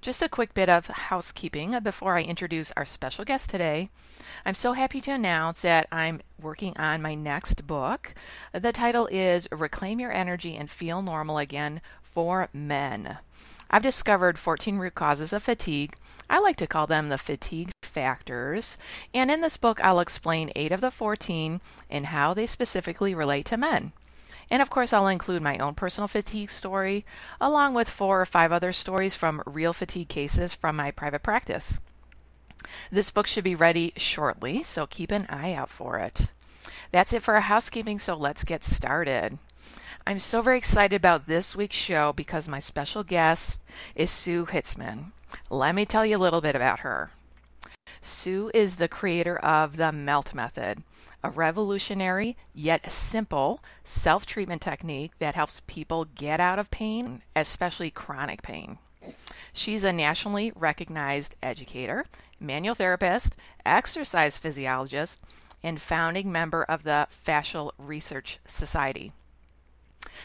Just a quick bit of housekeeping before I introduce our special guest today. I'm so happy to announce that I'm working on my next book. The title is Reclaim Your Energy and Feel Normal Again for Men. I've discovered 14 root causes of fatigue. I like to call them the fatigue factors. And in this book, I'll explain eight of the 14 and how they specifically relate to men. And of course, I'll include my own personal fatigue story, along with four or five other stories from real fatigue cases from my private practice. This book should be ready shortly, so keep an eye out for it. That's it for our housekeeping, so let's get started. I'm so very excited about this week's show because my special guest is Sue Hitzmann. Let me tell you a little bit about her. Sue is the creator of the MELT method, a revolutionary yet simple self treatment technique that helps people get out of pain, especially chronic pain. She's a nationally recognized educator, manual therapist, exercise physiologist, and founding member of the Fascial Research Society.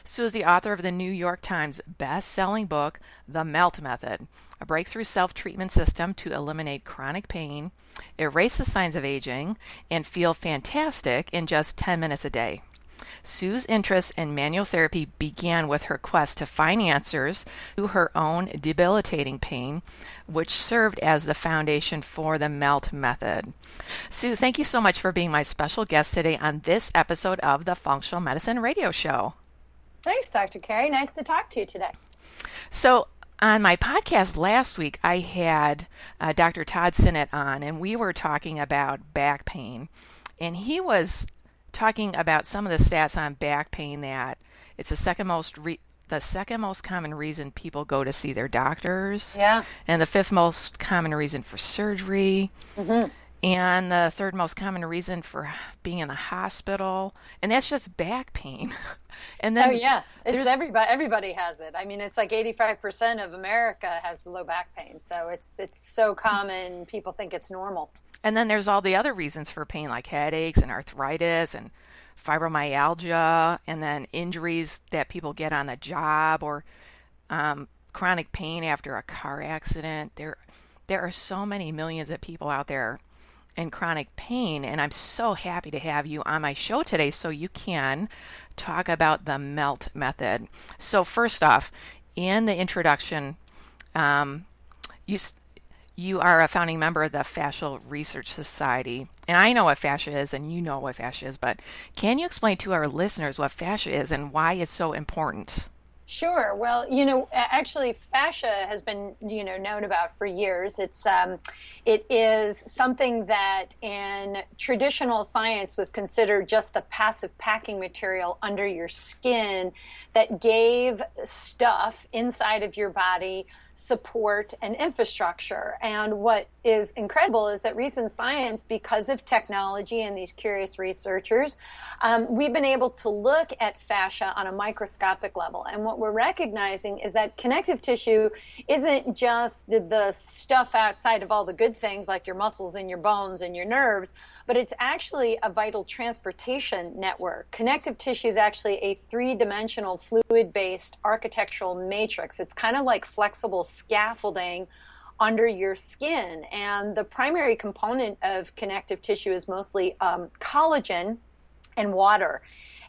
Sue is the author of the New York Times best-selling book, The Melt Method, a breakthrough self-treatment system to eliminate chronic pain, erase the signs of aging, and feel fantastic in just 10 minutes a day. Sue's interest in manual therapy began with her quest to find answers to her own debilitating pain, which served as the foundation for the MELT method. Sue, thank you so much for being my special guest today on this episode of the Functional Medicine Radio Show. Thanks, Dr. Carri. Nice to talk to you today. So, on my podcast last week, I had uh, Dr. Todd Sinnott on, and we were talking about back pain. And he was talking about some of the stats on back pain that it's the second most re- the second most common reason people go to see their doctors. Yeah. And the fifth most common reason for surgery. Mm-hmm and the third most common reason for being in the hospital and that's just back pain. And then oh yeah. It's everybody everybody has it. I mean it's like 85% of america has low back pain. So it's it's so common people think it's normal. And then there's all the other reasons for pain like headaches and arthritis and fibromyalgia and then injuries that people get on the job or um, chronic pain after a car accident. There there are so many millions of people out there and chronic pain. And I'm so happy to have you on my show today so you can talk about the MELT method. So, first off, in the introduction, um, you you are a founding member of the Fascial Research Society. And I know what fascia is, and you know what fascia is, but can you explain to our listeners what fascia is and why it's so important? Sure. Well, you know, actually, fascia has been, you know, known about for years. It's, um, it is something that in traditional science was considered just the passive packing material under your skin that gave stuff inside of your body support and infrastructure. And what is incredible is that recent science, because of technology and these curious researchers, um, we've been able to look at fascia on a microscopic level. And what we're recognizing is that connective tissue isn't just the stuff outside of all the good things like your muscles and your bones and your nerves, but it's actually a vital transportation network. Connective tissue is actually a three dimensional fluid based architectural matrix. It's kind of like flexible scaffolding under your skin. And the primary component of connective tissue is mostly um, collagen and water.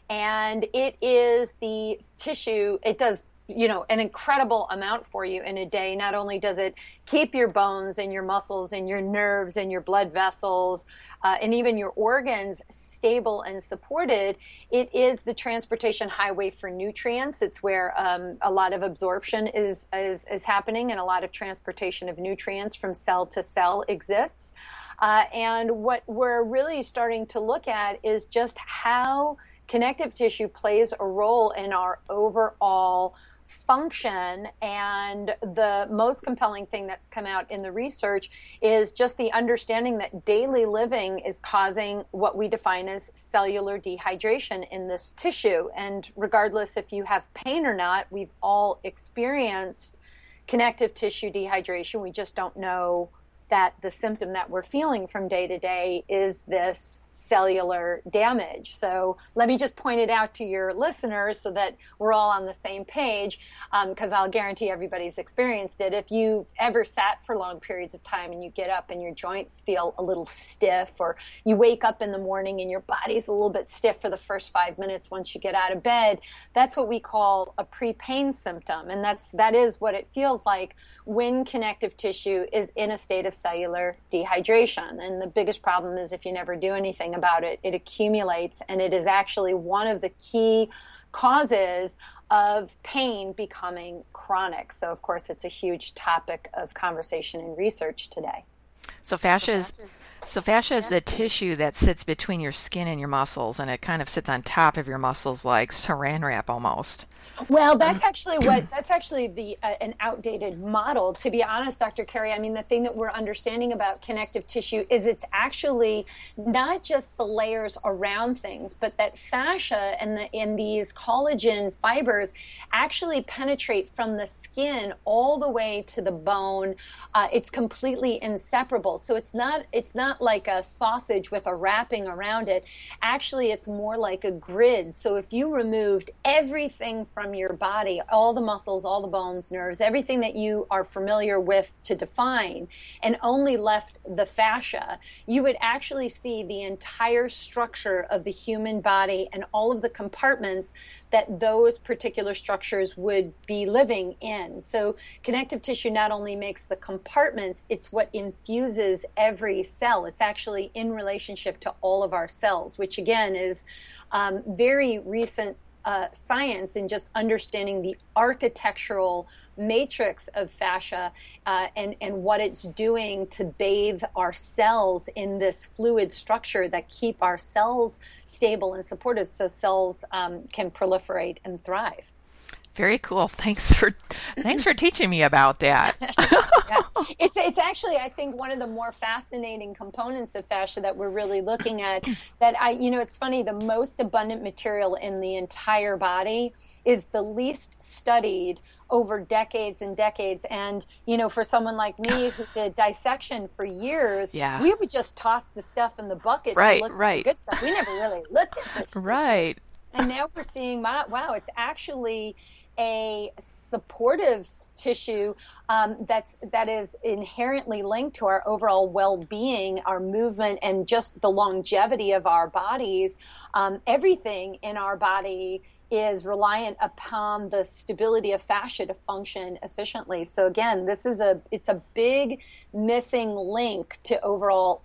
And it is the tissue, it does you know an incredible amount for you in a day not only does it keep your bones and your muscles and your nerves and your blood vessels uh, and even your organs stable and supported, it is the transportation highway for nutrients. It's where um, a lot of absorption is, is, is happening and a lot of transportation of nutrients from cell to cell exists. Uh, and what we're really starting to look at is just how connective tissue plays a role in our overall function. And the most compelling thing that's come out in the research is just the understanding that daily living is causing what we define as cellular dehydration in this tissue. And regardless if you have pain or not, we've all experienced connective tissue dehydration. We just don't know that the symptom that we're feeling from day to day is this cellular damage. So let me just point it out to your listeners so that we're all on the same page, because um, I'll guarantee everybody's experienced it. If you've ever sat for long periods of time and you get up and your joints feel a little stiff, or you wake up in the morning and your body's a little bit stiff for the first five minutes once you get out of bed, that's what we call a pre-pain symptom, and that's that is what it feels like when connective tissue is in a state of cellular dehydration. And the biggest problem is if you never do anything about it, it accumulates and it is actually one of the key causes of pain becoming chronic. So, of course, it's a huge topic of conversation and research today. So, fascia is so fascia is the tissue that sits between your skin and your muscles, and it kind of sits on top of your muscles like saran wrap almost. Well, that's actually what that's actually the uh, an outdated model. To be honest, Dr. Carri, I mean the thing that we're understanding about connective tissue is it's actually not just the layers around things, but that fascia and the in these collagen fibers actually penetrate from the skin all the way to the bone. Uh, it's completely inseparable. So it's not it's not not like a sausage with a wrapping around it. Actually, it's more like a grid. So if you removed everything from your body, all the muscles, all the bones, nerves, everything that you are familiar with to define, and only left the fascia, you would actually see the entire structure of the human body and all of the compartments that those particular structures would be living in. So connective tissue not only makes the compartments, it's what infuses every cell. It's actually in relationship to all of our cells, which again is um, very recent uh, science and just understanding the architectural matrix of fascia uh, and, and what it's doing to bathe our cells in this fluid structure that keep our cells stable and supportive so cells um, can proliferate and thrive. Very cool. Thanks for thanks for teaching me about that. yeah. It's it's actually I think one of the more fascinating components of fascia that we're really looking at. That I you know it's funny the most abundant material in the entire body is the least studied over decades and decades. And, you know, for someone like me who did dissection for years, yeah. we would just toss the stuff in the bucket right, to look right. good stuff. We never really looked at this. Right. And now we're seeing, wow, it's actually a supportive tissue um, that's that is inherently linked to our overall well-being, our movement, and just the longevity of our bodies. Um, everything in our body is reliant upon the stability of fascia to function efficiently. So again, this is a it's a big missing link to overall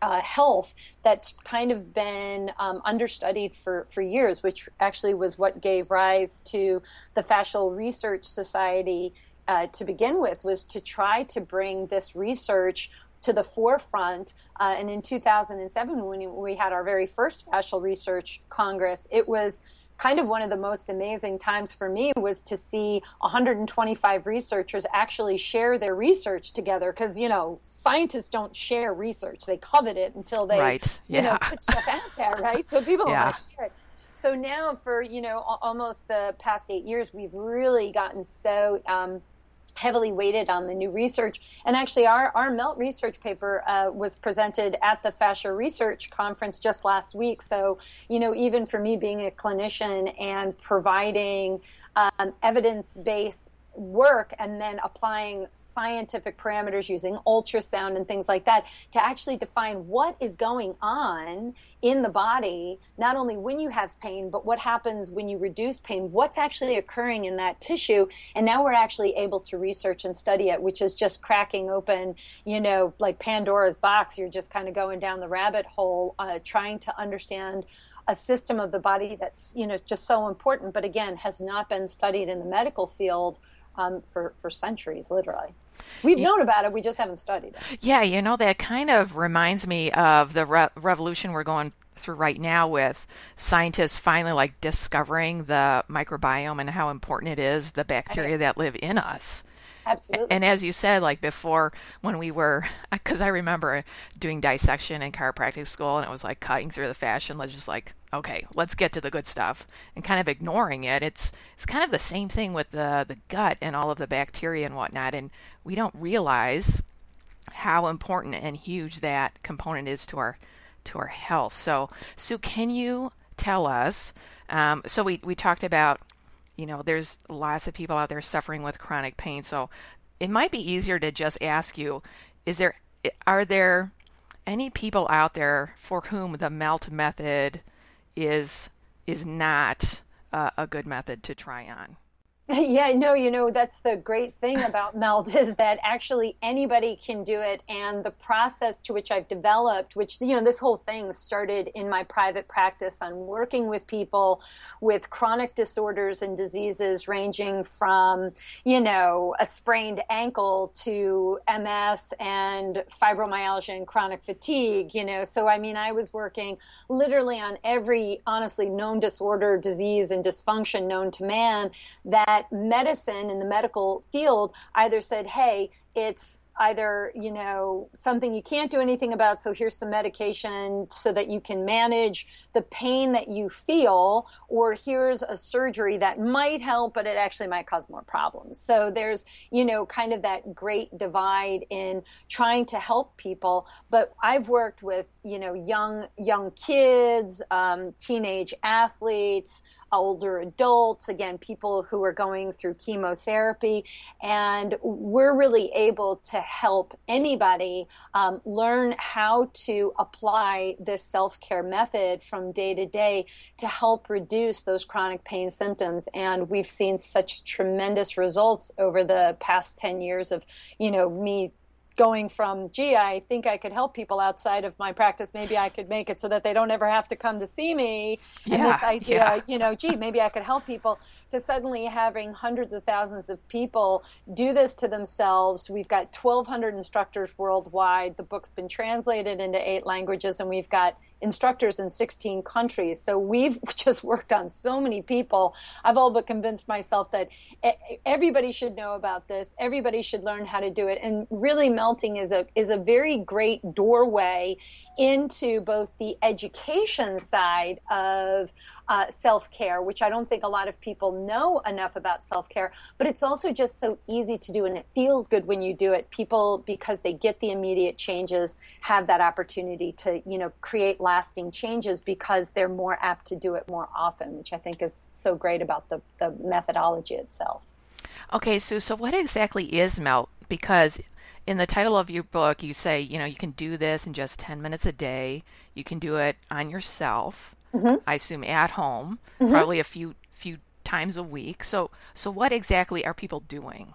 uh, health that's kind of been um, understudied for for years, which actually was what gave rise to the Fascial Research Society. Uh, to begin with, was to try to bring this research to the forefront. Uh, and in 2007, when we had our very first fascial research congress, it was kind of one of the most amazing times for me was to see 125 researchers actually share their research together because you know scientists don't share research they covet it until they right. yeah. you know put stuff out there right so people yeah. want to share it so now for you know almost the past eight years we've really gotten so um, heavily weighted on the new research. And actually, our, our MELT research paper uh, was presented at the Fascia Research Conference just last week. So, you know, even for me being a clinician and providing um, evidence based work and then applying scientific parameters using ultrasound and things like that to actually define what is going on in the body, not only when you have pain, but what happens when you reduce pain, what's actually occurring in that tissue. And now we're actually able to research and study it, which is just cracking open, you know, like Pandora's box. You're just kind of going down the rabbit hole, uh, trying to understand a system of the body that's you know just so important, but again has not been studied in the medical field um, for for centuries, literally. We've yeah. known about it, we just haven't studied it. Yeah, you know that kind of reminds me of the re- revolution we're going through right now with scientists finally like discovering the microbiome and how important it is the bacteria that live in us. Absolutely. And as you said, like before, when we were, because I remember doing dissection in chiropractic school, and it was like cutting through the let's just like, okay, let's get to the good stuff, and kind of ignoring it. It's it's kind of the same thing with the the gut and all of the bacteria and whatnot, and we don't realize how important and huge that component is to our to our health. So, Sue, can you tell us? Um, so we we talked about you know, there's lots of people out there suffering with chronic pain. So it might be easier to just ask you, is there are there any people out there for whom the melt method is is not uh, a good method to try on? Yeah, no, you know, that's the great thing about Melt is that actually anybody can do it. And the process to which I've developed, which, you know, this whole thing started in my private practice on working with people with chronic disorders and diseases ranging from, you know, a sprained ankle to MS and fibromyalgia and chronic fatigue, you know. So, I mean, I was working literally on every, honestly, known disorder, disease, and dysfunction known to man that that medicine in the medical field either said, hey, it's either you know something you can't do anything about so here's some medication so that you can manage the pain that you feel or here's a surgery that might help but it actually might cause more problems. So there's you know kind of that great divide in trying to help people. But i've worked with you know young young kids um, teenage athletes older adults, again, people who are going through chemotherapy. And we're really able to help anybody um, learn how to apply this self care method from day to day to help reduce those chronic pain symptoms. And we've seen such tremendous results over the past 10 years of, you know, me going from, gee, I think I could help people outside of my practice. Maybe I could make it so that they don't ever have to come to see me. Yeah, and this idea, yeah. you know, gee, maybe I could help people to suddenly having hundreds of thousands of people do this to themselves. We've got 1,200 instructors worldwide. The book's been translated into eight languages, and we've got instructors in 16 countries. So we've just worked on so many people. I've all but convinced myself that everybody should know about this. Everybody should learn how to do it. And really melting is a is a very great doorway into both the education side of uh, self care, which I don't think a lot of people know enough about self care, but it's also just so easy to do and it feels good when you do it. People, because they get the immediate changes, have that opportunity to, you know, create lasting changes because they're more apt to do it more often, which I think is so great about the, the methodology itself. Okay, Sue, so what exactly is MELT? Because in the title of your book, you say, you know, you can do this in just 10 minutes a day. You can do it on yourself mm-hmm. I assume at home, mm-hmm. probably a few few times a week. So so what exactly are people doing?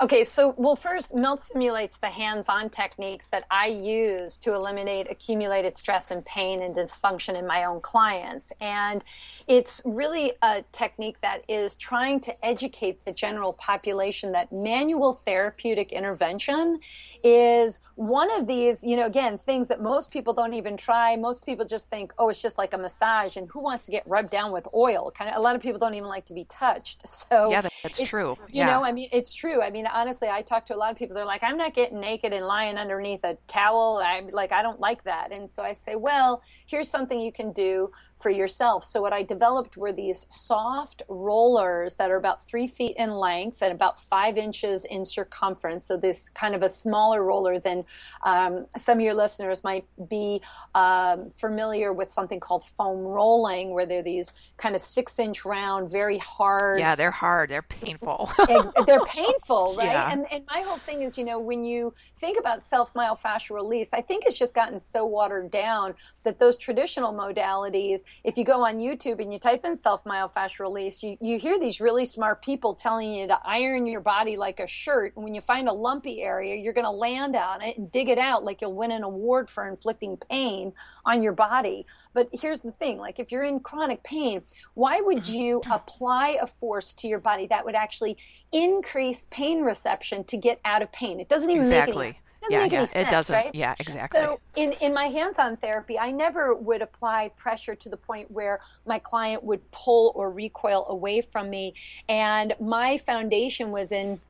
Okay, so well, first, MELT simulates the hands on techniques that I use to eliminate accumulated stress and pain and dysfunction in my own clients. And it's really a technique that is trying to educate the general population that manual therapeutic intervention is one of these, you know, again, things that most people don't even try. Most people just think, oh, it's just like a massage, and who wants to get rubbed down with oil? Kind of, a lot of people don't even like to be touched. So, yeah, that's true. You yeah. know, I mean, it's true. I mean, honestly, I talk to a lot of people. They're like, I'm not getting naked and lying underneath a towel. I'm like, I don't like that. And so I say, well, here's something you can do for yourself. So what I developed were these soft rollers that are about three feet in length and about five inches in circumference. So this kind of a smaller roller than um, some of your listeners might be um, familiar with something called foam rolling, where they're these kind of six inch round, very hard. Yeah, they're hard. They're painful. they're painful, right? Yeah. And, and my whole thing is, you know, when you think about self myofascial release, I think it's just gotten so watered down that those traditional modalities if you go on YouTube and you type in self myofascial release, you, you hear these really smart people telling you to iron your body like a shirt. And when you find a lumpy area, you're going to land on it and dig it out like you'll win an award for inflicting pain on your body. But here's the thing like if you're in chronic pain, why would mm-hmm. you apply a force to your body that would actually increase pain reception to get out of pain? It doesn't even exactly. make any doesn't yeah, yeah, sense, it doesn't. Right? Yeah, exactly. So in, in my hands-on therapy, I never would apply pressure to the point where my client would pull or recoil away from me. And my foundation was in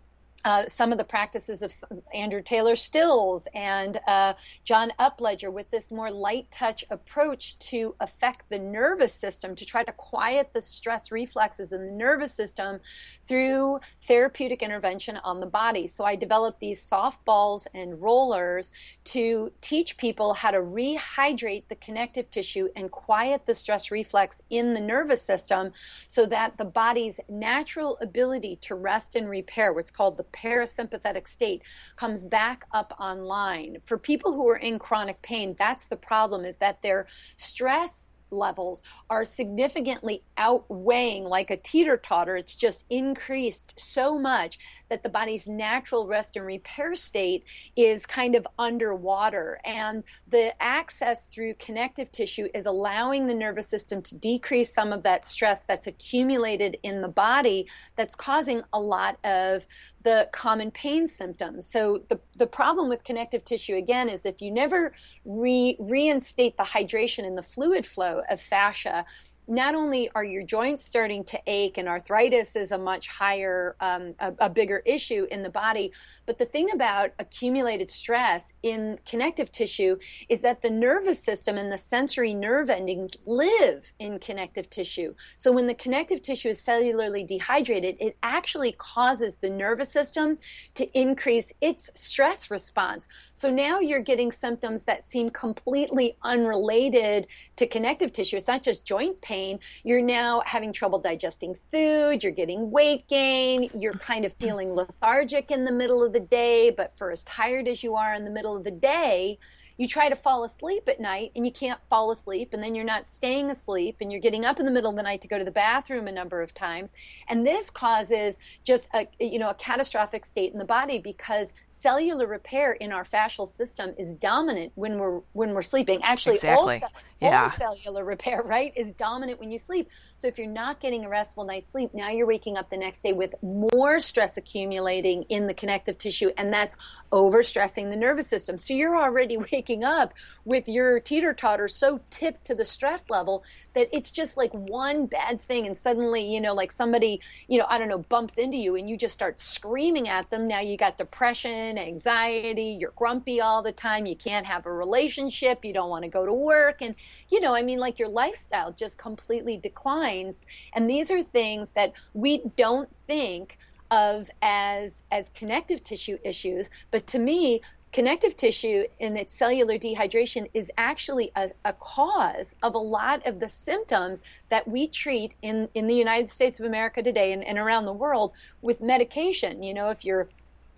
uh, some of the practices of Andrew Taylor Still's and uh, John Upledger with this more light touch approach to affect the nervous system to try to quiet the stress reflexes in the nervous system through therapeutic intervention on the body. So I developed these soft balls and rollers to teach people how to rehydrate the connective tissue and quiet the stress reflex in the nervous system so that the body's natural ability to rest and repair, what's called the parasympathetic state comes back up online. For people who are in chronic pain, that's the problem is that their stress levels are significantly outweighing like a teeter totter. It's just increased so much that the body's natural rest and repair state is kind of underwater. And the access through connective tissue is allowing the nervous system to decrease some of that stress that's accumulated in the body that's causing a lot of the common pain symptoms. So the, the problem with connective tissue again is if you never re, reinstate the hydration and the fluid flow of fascia, not only are your joints starting to ache and arthritis is a much higher um, a, a, bigger issue in the body but the thing about accumulated stress in connective tissue is that the nervous system and the sensory nerve endings live in connective tissue. So when the connective tissue is cellularly dehydrated it actually causes the nervous system to increase its stress response. So now you're getting symptoms that seem completely unrelated to connective tissue it's not just joint pain pain, you're now having trouble digesting food, you're getting weight gain, you're kind of feeling lethargic in the middle of the day, but for as tired as you are in the middle of the day, you try to fall asleep at night and you can't fall asleep and then you're not staying asleep and you're getting up in the middle of the night to go to the bathroom a number of times and this causes just a you know a catastrophic state in the body because cellular repair in our fascial system is dominant when we're when we're sleeping actually exactly. all, yeah. all cellular repair right is dominant when you sleep so if you're not getting a restful night's sleep now you're waking up the next day with more stress accumulating in the connective tissue and that's overstressing the nervous system so you're already waking waking up with your teeter totter so tipped to the stress level that it's just like one bad thing and suddenly you know like somebody you know i don't know bumps into you and you just start screaming at them. Now you got depression anxiety you're grumpy all the time you can't have a relationship you don't want to go to work and you know i mean like your lifestyle just completely declines and these are things that we don't think of as as connective tissue issues but to me connective tissue and its cellular dehydration is actually a, a, cause of a lot of the symptoms that we treat in, in the United States of America today and, and around the world with medication. You know, if you're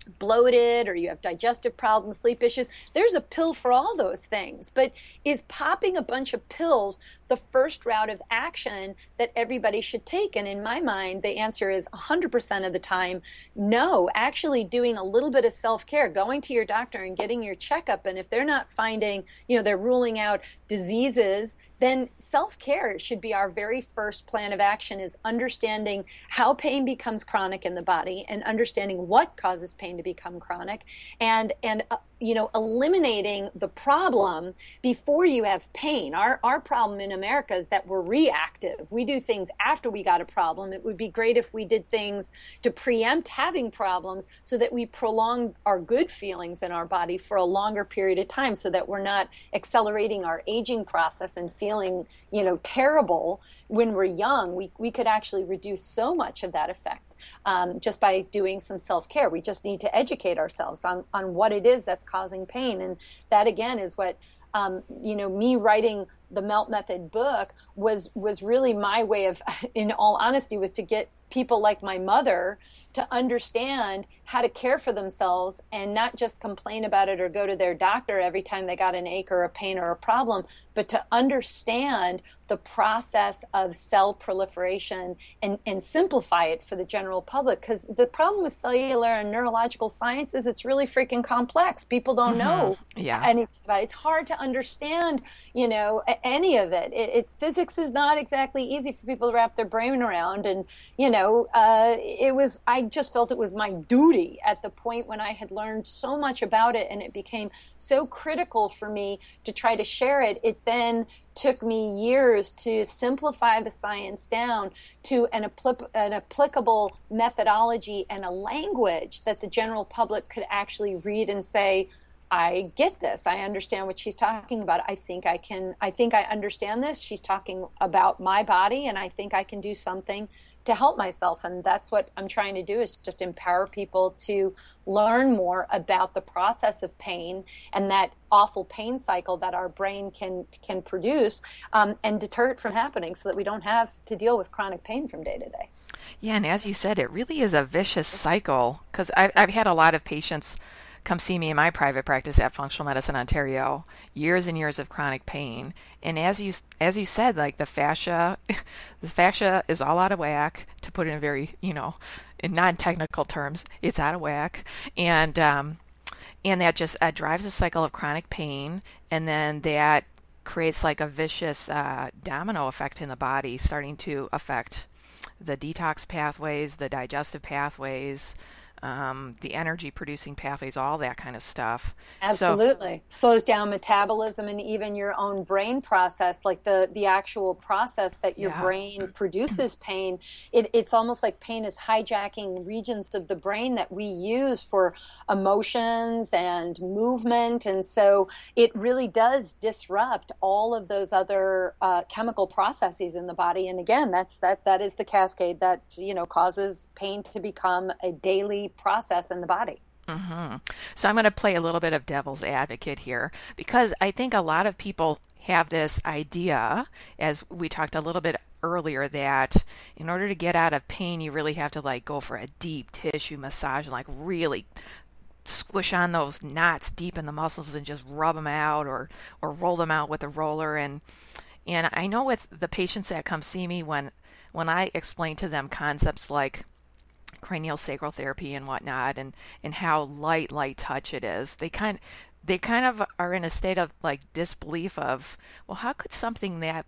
bloated or you have digestive problems, sleep issues, there's a pill for all those things. But is popping a bunch of pills the first route of action that everybody should take? And in my mind, the answer is 100% of the time no. Actually, doing a little bit of self care, going to your doctor and getting your checkup. And if they're not finding, you know, they're ruling out diseases then self-care should be our very first plan of action is understanding how pain becomes chronic in the body and understanding what causes pain to become chronic and and uh, you know, eliminating the problem before you have pain. Our, our problem in America is that we're reactive. We do things after we got a problem. It would be great if we did things to preempt having problems so that we prolong our good feelings in our body for a longer period of time so that we're not accelerating our aging process and feeling, you know, terrible when we're young. We, we could actually reduce so much of that effect um, just by doing some self care. We just need to educate ourselves on, on what it is that's causing pain. And that, again, is what, um, you know, me writing the Melt Method book was was really my way of, in all honesty, was to get people like my mother to understand how to care for themselves and not just complain about it or go to their doctor every time they got an ache or a pain or a problem, but to understand the process of cell proliferation and, and simplify it for the general public. Because the problem with cellular and neurological science is it's really freaking complex. People don't mm-hmm. know yeah. anything about it. It's hard to understand, you know, any of it. it. It's physics is not exactly easy for people to wrap their brain around. And, you know, uh, it was, I just felt it was my duty at the point when I had learned so much about it and it became so critical for me to try to share it. It then took me years to simplify the science down to an, apl- an, applicable methodology and a language that the general public could actually read and say, I get this. I understand what she's talking about. I think I can, I think I understand this. She's talking about my body, and I think I can do something to help myself. And that's what i'm trying to do is just empower people to learn more about the process of pain and that awful pain cycle that our brain can can produce um, and deter it from happening so that we don't have to deal with chronic pain from day to day. Yeah and as you said it really is a vicious cycle because I've, I've had a lot of patients come see me in my private practice at Functional Medicine Ontario. Years and years of chronic pain, and as you as you said, like the fascia, the fascia is all out of whack. To put it in very you know, in non-technical terms, it's out of whack, and um, and that just uh, drives a cycle of chronic pain, and then that creates like a vicious uh, domino effect in the body, starting to affect the detox pathways, the digestive pathways, um, the energy producing pathways, all that kind of stuff. Absolutely. So, Slows down metabolism and even your own brain process, like the, the actual process that your yeah. brain produces pain. It, it's almost like pain is hijacking regions of the brain that we use for emotions and movement. And so it really does disrupt all of those other uh, chemical processes in the body. And again, that's that that is the cascade that you know causes pain to become a daily process in the body. Mm-hmm. So I'm going to play a little bit of devil's advocate here because I think a lot of people have this idea, as we talked a little bit earlier, that in order to get out of pain, you really have to like go for a deep tissue massage and like really squish on those knots deep in the muscles and just rub them out or or roll them out with a roller and and I know with the patients that come see me when when I explain to them concepts like cranial sacral therapy and whatnot and and how light light touch it is. They kind they kind of are in a state of like disbelief of well how could something that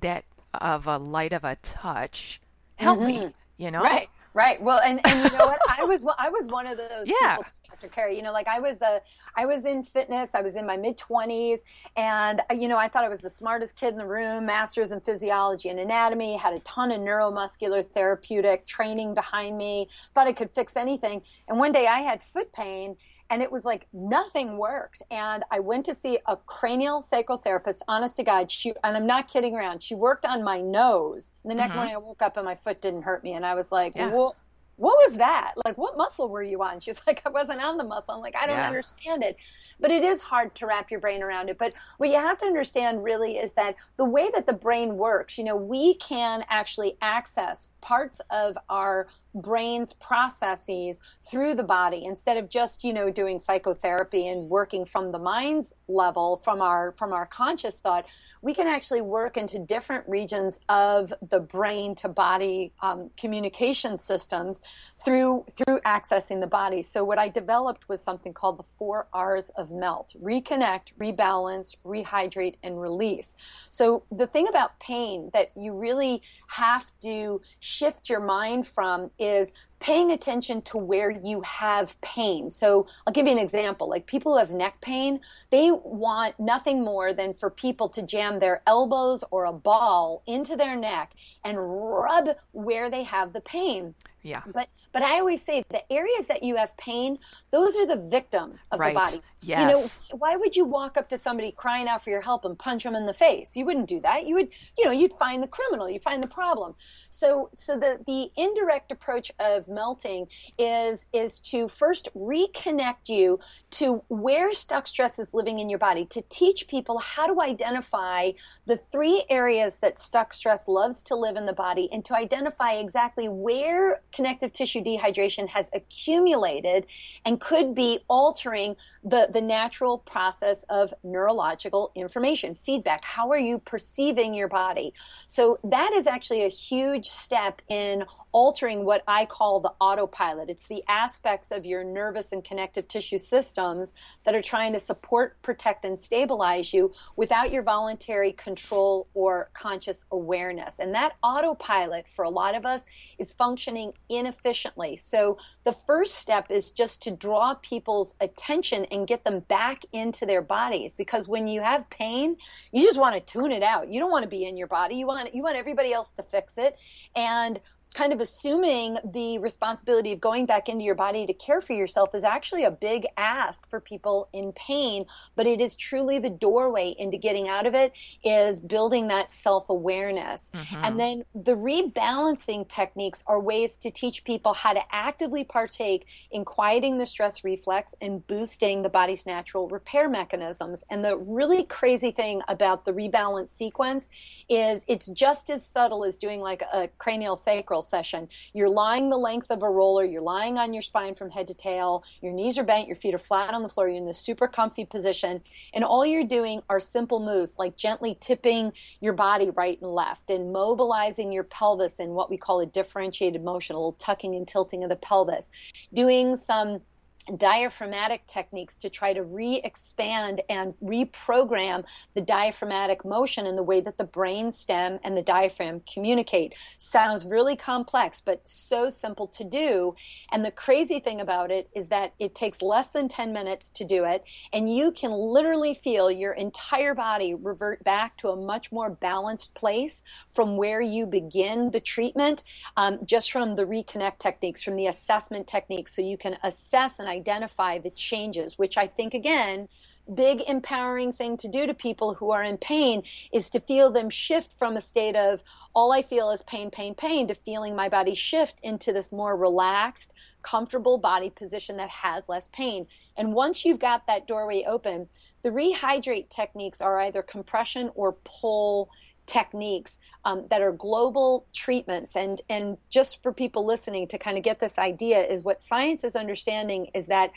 that of a light of a touch help mm-hmm. me you know? Right right well and, and you know what i was i was one of those yeah. people Dr. Carri. You know, like I was a, I was in fitness. I was in my mid twenties, and uh, you know, I thought I was the smartest kid in the room. Masters in physiology and anatomy. Had a ton of neuromuscular therapeutic training behind me. Thought I could fix anything. And one day I had foot pain, and it was like nothing worked. And I went to see a cranial sacral therapist, honest to God. She, and I'm not kidding around, she worked on my nose. And the next mm-hmm. morning I woke up and my foot didn't hurt me. And I was like, yeah. well, what was that? Like, what muscle were you on? She's like, I wasn't on the muscle. I'm like, I don't yeah. understand it. But it is hard to wrap your brain around it. But what you have to understand really is that the way that the brain works, you know, we can actually access parts of our brain's processes through the body instead of just you know doing psychotherapy and working from the mind's level from our from our conscious thought we can actually work into different regions of the brain to body um, communication systems through through accessing the body. So what i developed was something called the four r's of melt reconnect rebalance rehydrate and release. So the thing about pain that you really have to shift your mind from is paying attention to where you have pain. So I'll give you an example. Like people who have neck pain, they want nothing more than for people to jam their elbows or a ball into their neck and rub where they have the pain. Yeah. But but I always say the areas that you have pain, those are the victims of right. the body. Yes. You know, why would you walk up to somebody crying out for your help and punch them in the face? You wouldn't do that. You would, you know, you'd find the criminal, you find the problem. So so the the indirect approach of melting is is to first reconnect you to where stuck stress is living in your body to teach people how to identify the three areas that stuck stress loves to live in the body and to identify exactly where connective tissue dehydration has accumulated and could be altering the, the natural process of neurological information, feedback. How are you perceiving your body? So that is actually a huge step in altering what I call the autopilot. It's the aspects of your nervous and connective tissue systems that are trying to support, protect, and stabilize you without your voluntary control or conscious awareness. And that autopilot for a lot of us is functioning inefficiently. So the first step is just to draw people's attention and get them back into their bodies because when you have pain, you just want to tune it out. You don't want to be in your body. You want you want everybody else to fix it. And kind of assuming the responsibility of going back into your body to care for yourself is actually a big ask for people in pain but it is truly the doorway into getting out of it is building that self-awareness mm-hmm. and then the rebalancing techniques are ways to teach people how to actively partake in quieting the stress reflex and boosting the body's natural repair mechanisms and the really crazy thing about the rebalance sequence is it's just as subtle as doing like a cranial sacral session. You're lying the length of a roller, you're lying on your spine from head to tail, your knees are bent, your feet are flat on the floor, you're in this super comfy position, and all you're doing are simple moves like gently tipping your body right and left and mobilizing your pelvis in what we call a differentiated motion, a little tucking and tilting of the pelvis, doing some diaphragmatic techniques to try to re-expand and reprogram the diaphragmatic motion and the way that the brain stem and the diaphragm communicate. Sounds really complex, but so simple to do. And the crazy thing about it is that it takes less than 10 minutes to do it, and you can literally feel your entire body revert back to a much more balanced place from where you begin the treatment, um, just from the reconnect techniques, from the assessment techniques, so you can assess and identify the changes, which I think, again, big empowering thing to do to people who are in pain is to feel them shift from a state of all I feel is pain, pain, pain to feeling my body shift into this more relaxed, comfortable body position that has less pain. And once you've got that doorway open, the rehydrate techniques are either compression or pull techniques um, that are global treatments. And and just for people listening to kind of get this idea is what science is understanding is that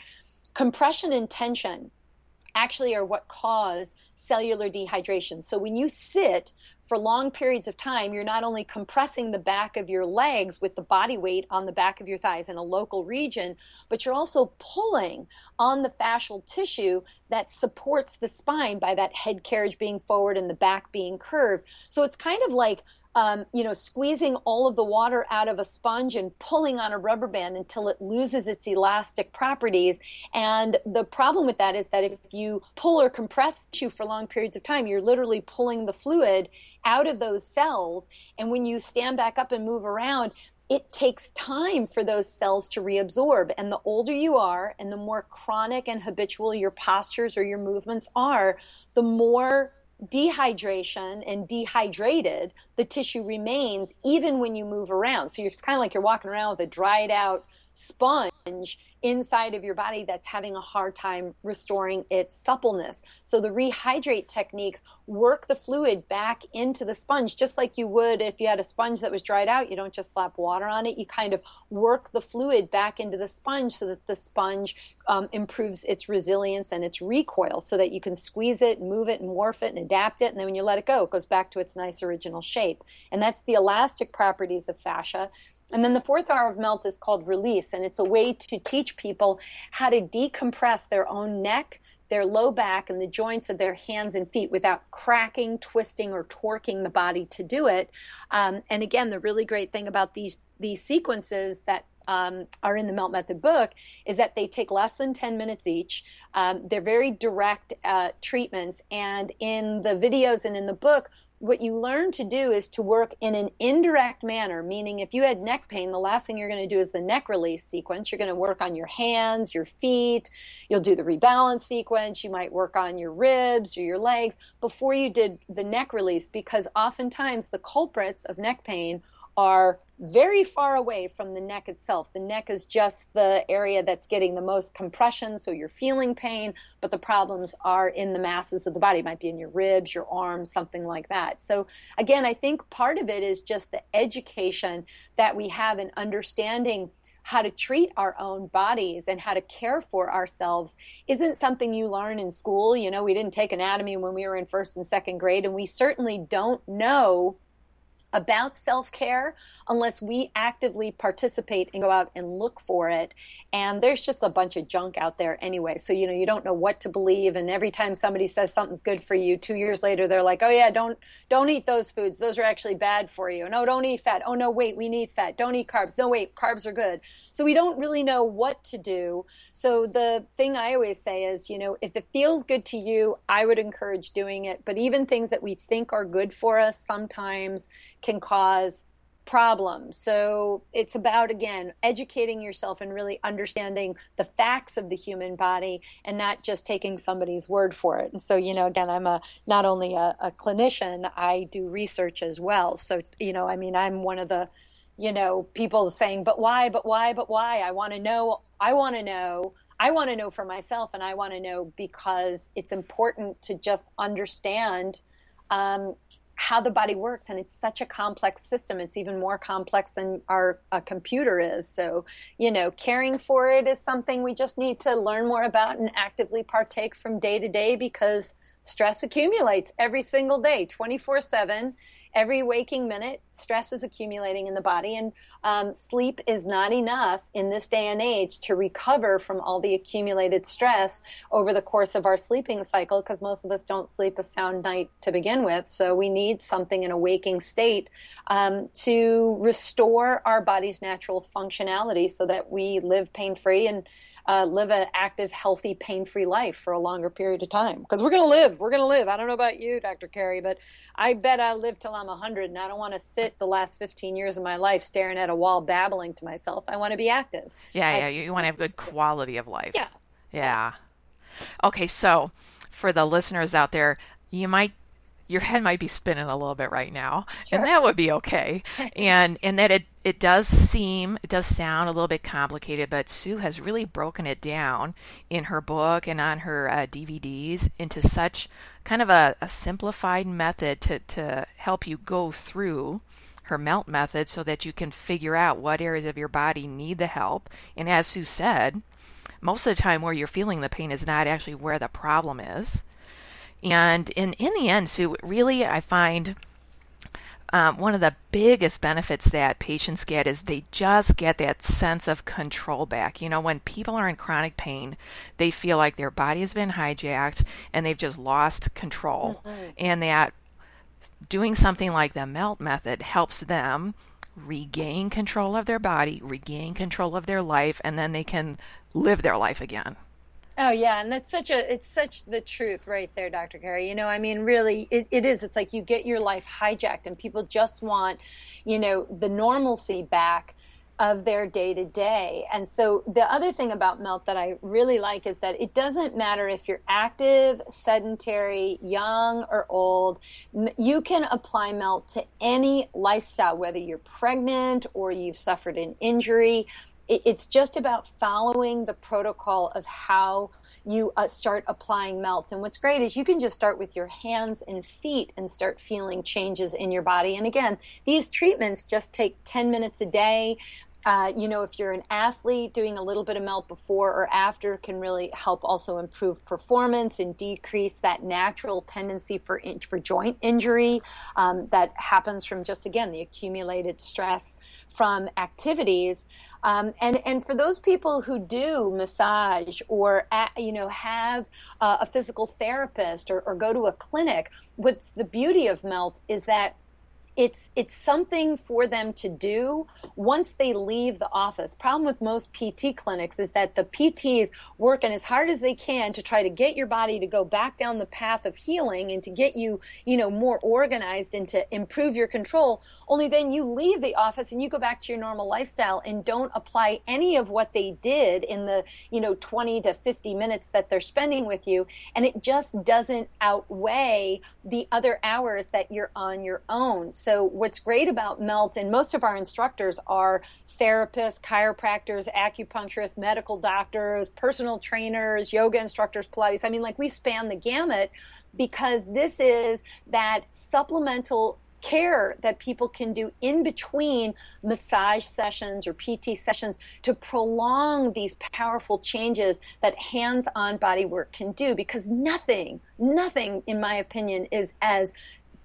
compression and tension actually are what cause cellular dehydration. So when you sit for long periods of time, you're not only compressing the back of your legs with the body weight on the back of your thighs in a local region, but you're also pulling on the fascial tissue that supports the spine by that head carriage being forward and the back being curved. So it's kind of like um, you know, squeezing all of the water out of a sponge and pulling on a rubber band until it loses its elastic properties. And the problem with that is that if you pull or compress tissue for long periods of time, you're literally pulling the fluid out of those cells. And when you stand back up and move around, it takes time for those cells to reabsorb. And the older you are and the more chronic and habitual your postures or your movements are, the more dehydration and dehydrated the tissue remains even when you move around. So it's kind of like you're walking around with a dried out sponge inside of your body that's having a hard time restoring its suppleness. So the rehydrate techniques work the fluid back into the sponge just like you would if you had a sponge that was dried out. You don't just slap water on it, you kind of work the fluid back into the sponge so that the sponge um, improves its resilience and its recoil so that you can squeeze it, move it, and morph it and adapt it. And then when you let it go, it goes back to its nice original shape. And that's the elastic properties of fascia. And then the fourth R of melt is called release, and it's a way to teach people how to decompress their own neck, their low back, and the joints of their hands and feet without cracking, twisting, or torquing the body to do it. Um, and again, the really great thing about these these sequences that um, are in the Melt Method book is that they take less than 10 minutes each. Um, they're very direct uh, treatments. And in the videos and in the book, what you learn to do is to work in an indirect manner, meaning if you had neck pain, the last thing you're going to do is the neck release sequence. You're going to work on your hands, your feet. You'll do the rebalance sequence. You might work on your ribs or your legs before you did the neck release because oftentimes the culprits of neck pain are very far away from the neck itself. The neck is just the area that's getting the most compression, so you're feeling pain, but the problems are in the masses of the body. It might be in your ribs, your arms, something like that. So, again, I think part of it is just the education that we have in understanding how to treat our own bodies and how to care for ourselves isn't something you learn in school. You know, we didn't take anatomy when we were in first and second grade, and we certainly don't know about self care unless we actively participate and go out and look for it. And there's just a bunch of junk out there anyway. So, you know, you don't know what to believe. And every time somebody says something's good for you, two years later, they're like, oh, yeah, don't, don't eat those foods. Those are actually bad for you. No, don't eat fat. Oh, no, wait, we need fat. Don't eat carbs. No, wait, carbs are good. So we don't really know what to do. So the thing I always say is, you know, if it feels good to you, I would encourage doing it. But even things that we think are good for us sometimes can cause problems. So it's about, again, educating yourself and really understanding the facts of the human body and not just taking somebody's word for it. And so, you know, again, I'm a not only a, a clinician, I do research as well. So, you know, I mean, I'm one of the, you know, people saying, but why, but why, but why? I want to know, I want to know. I want to know for myself, and I want to know because it's important to just understand um, how the body works and it's such a complex system. It's even more complex than our computer is. So you know caring for it is something we just need to learn more about and actively partake from day to day because stress accumulates every single day 24 7 every waking minute, stress is accumulating in the body, and um, sleep is not enough in this day and age to recover from all the accumulated stress over the course of our sleeping cycle because most of us don't sleep a sound night to begin with. So we need something in a waking state um, to restore our body's natural functionality so that we live pain free and uh, live an active, healthy, pain free life for a longer period of time. Because we're going to live. We're going to live. I don't know about you, Dr. Carri, but I bet I live till I'm 100 and I don't want to sit the last 15 years of my life staring at a wall babbling to myself. I want to be active. Yeah, I, yeah. You, you want to have good quality of life. Yeah. Yeah. Okay, so for the listeners out there, you might your head might be spinning a little bit right now sure. and that would be okay. And and that it it does seem it does sound a little bit complicated but sue has really broken it down in her book and on her uh, dvds into such kind of a, a simplified method to to help you go through her melt method so that you can figure out what areas of your body need the help. And as sue said most of the time where you're feeling the pain is not actually where the problem is and in, in the end, Sue, really, I find um, one of the biggest benefits that patients get is they just get that sense of control back. You know, when people are in chronic pain, they feel like their body has been hijacked and they've just lost control. Mm-hmm. And that doing something like the MELT method helps them regain control of their body, regain control of their life, and then they can live their life again. Oh yeah, and that's such a it's such the truth right there, Dr. Carri. You know, I mean, really, it, it is. It's like you get your life hijacked, and people just want, you know, the normalcy back of their day to day. And so the other thing about melt that I really like is that it doesn't matter if you're active, sedentary, young or old. You can apply melt to any lifestyle, whether you're pregnant or you've suffered an injury it's just about following the protocol of how you uh, start applying melt. And what's great is you can just start with your hands and feet and start feeling changes in your body. And again, these treatments just take 10 minutes a day. Uh, you know, if you're an athlete, doing a little bit of melt before or after can really help also improve performance and decrease that natural tendency for in, for joint injury um, that happens from just again the accumulated stress from activities. Um, and and for those people who do massage or you know have uh, a physical therapist or, or go to a clinic, what's the beauty of melt is that it's it's something for them to do once they leave the office. Problem with most PT clinics is that the PTs working as hard as they can to try to get your body to go back down the path of healing and to get you, you know, more organized and to improve your control. Only then you leave the office and you go back to your normal lifestyle and don't apply any of what they did in the, you know, 20 to 50 minutes that they're spending with you and it just doesn't outweigh the other hours that you're on your own. What's great about Melt, and most of our instructors are therapists, chiropractors, acupuncturists, medical doctors, personal trainers, yoga instructors, Pilates. I mean, like we span the gamut because this is that supplemental care that people can do in between massage sessions or PT sessions to prolong these powerful changes that hands on body work can do because nothing, nothing, in my opinion, is as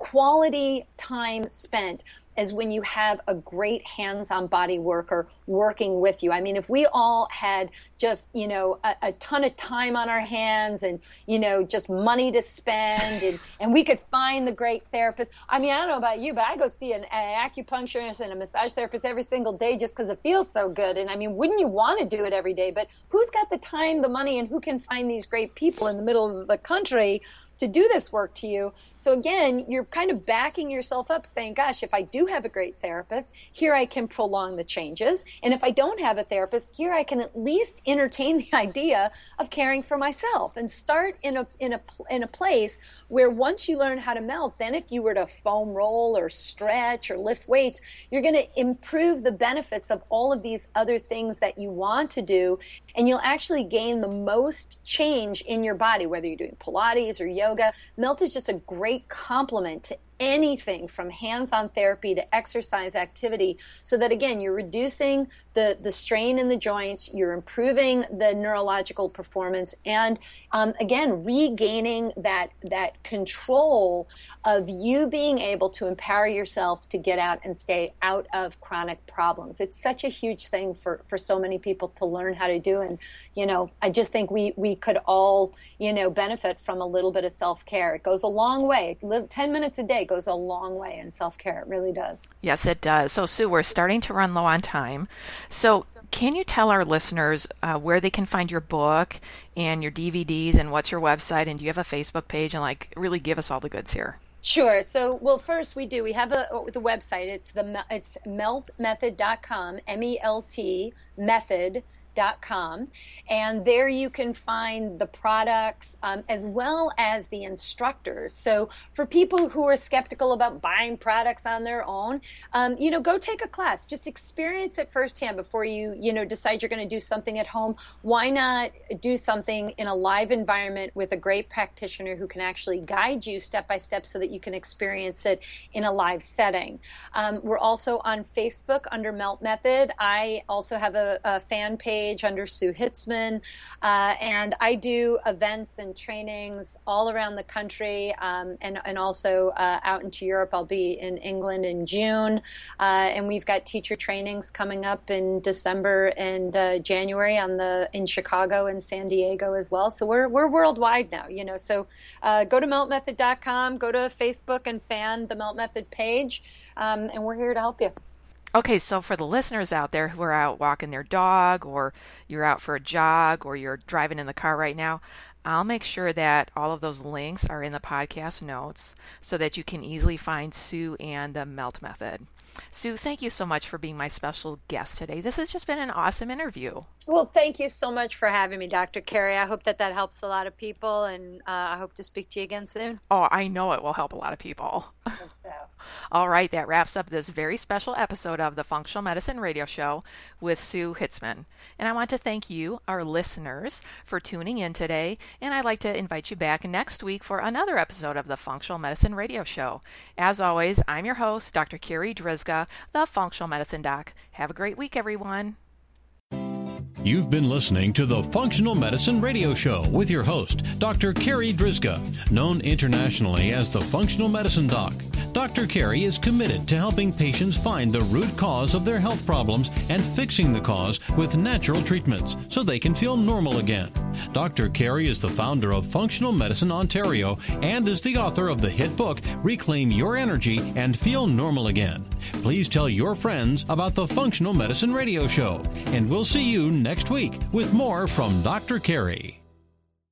quality time spent is when you have a great hands-on body worker working with you. I mean, if we all had just, you know, a, a, ton of time on our hands and, you know, just money to spend and, and we could find the great therapist. I mean, I don't know about you, but I go see an, an acupuncturist and a massage therapist every single day just because it feels so good. And I mean, wouldn't you want to do it every day? But who's got the time, the money, and who can find these great people in the middle of the country to do this work to you. So again, you're kind of backing yourself up saying, gosh, if I do have a great therapist, here I can prolong the changes. And if I don't have a therapist, here I can at least entertain the idea of caring for myself and start in a, in a, in a place where once you learn how to melt, then if you were to foam roll or stretch or lift weights, you're going to improve the benefits of all of these other things that you want to do. And you'll actually gain the most change in your body, whether you're doing Pilates or yoga yoga. Melt is just a great complement to anything from hands-on therapy to exercise activity so that again you're reducing the, the strain in the joints you're improving the neurological performance and um, again regaining that that control of you being able to empower yourself to get out and stay out of chronic problems. It's such a huge thing for for so many people to learn how to do and you know i just think we we could all you know benefit from a little bit of self-care. It goes a long way. Live 10 minutes a day goes a long way in self care. It really does. Yes, it does. So, Sue, we're starting to run low on time. So, can you tell our listeners uh, where they can find your book and your DVDs and what's your website? And do you have a Facebook page? And like, really give us all the goods here. Sure. So, well, first we do. We have a the website. It's the it's meltmethod.com. M E L T method com, and there you can find the products um, as well as the instructors. So for people who are skeptical about buying products on their own, um, you know, go take a class. Just experience it firsthand before you you know decide you're going to do something at home. Why not do something in a live environment with a great practitioner who can actually guide you step by step so that you can experience it in a live setting. Um, we're also on Facebook under Melt Method. I also have a, a fan page page under Sue Hitzmann. Uh, and I do events and trainings all around the country um, and, and also uh, out into Europe. I'll be in England in June. Uh, and we've got teacher trainings coming up in December and uh, January on the in Chicago and San Diego as well. So we're, we're worldwide now, you know. So uh, go to meltmethod.com, go to Facebook and fan the Melt Method page, um, and we're here to help you. Okay, so for the listeners out there who are out walking their dog, or you're out for a jog, or you're driving in the car right now, I'll make sure that all of those links are in the podcast notes so that you can easily find Sue and the Melt Method. Sue, thank you so much for being my special guest today. This has just been an awesome interview. Well, thank you so much for having me, Dr. Carri. I hope that that helps a lot of people, and uh, I hope to speak to you again soon. Oh, I know it will help a lot of people. So. All right, that wraps up this very special episode of the Functional Medicine Radio Show with Sue Hitzmann. And I want to thank you, our listeners, for tuning in today. And I'd like to invite you back next week for another episode of the Functional Medicine Radio Show. As always, I'm your host, Dr. Carri Drzyzga, the Functional Medicine Doc. Have a great week, everyone. You've been listening to the Functional Medicine Radio Show with your host, Dr. Carri Drzyzga, known internationally as the Functional Medicine Doc. Dr. Carri is committed to helping patients find the root cause of their health problems and fixing the cause with natural treatments so they can feel normal again. Dr. Carri is the founder of Functional Medicine Ontario and is the author of the hit book Reclaim Your Energy and Feel Normal Again. Please tell your friends about the Functional Medicine Radio Show, and we'll see you next week with more from Dr. Carri.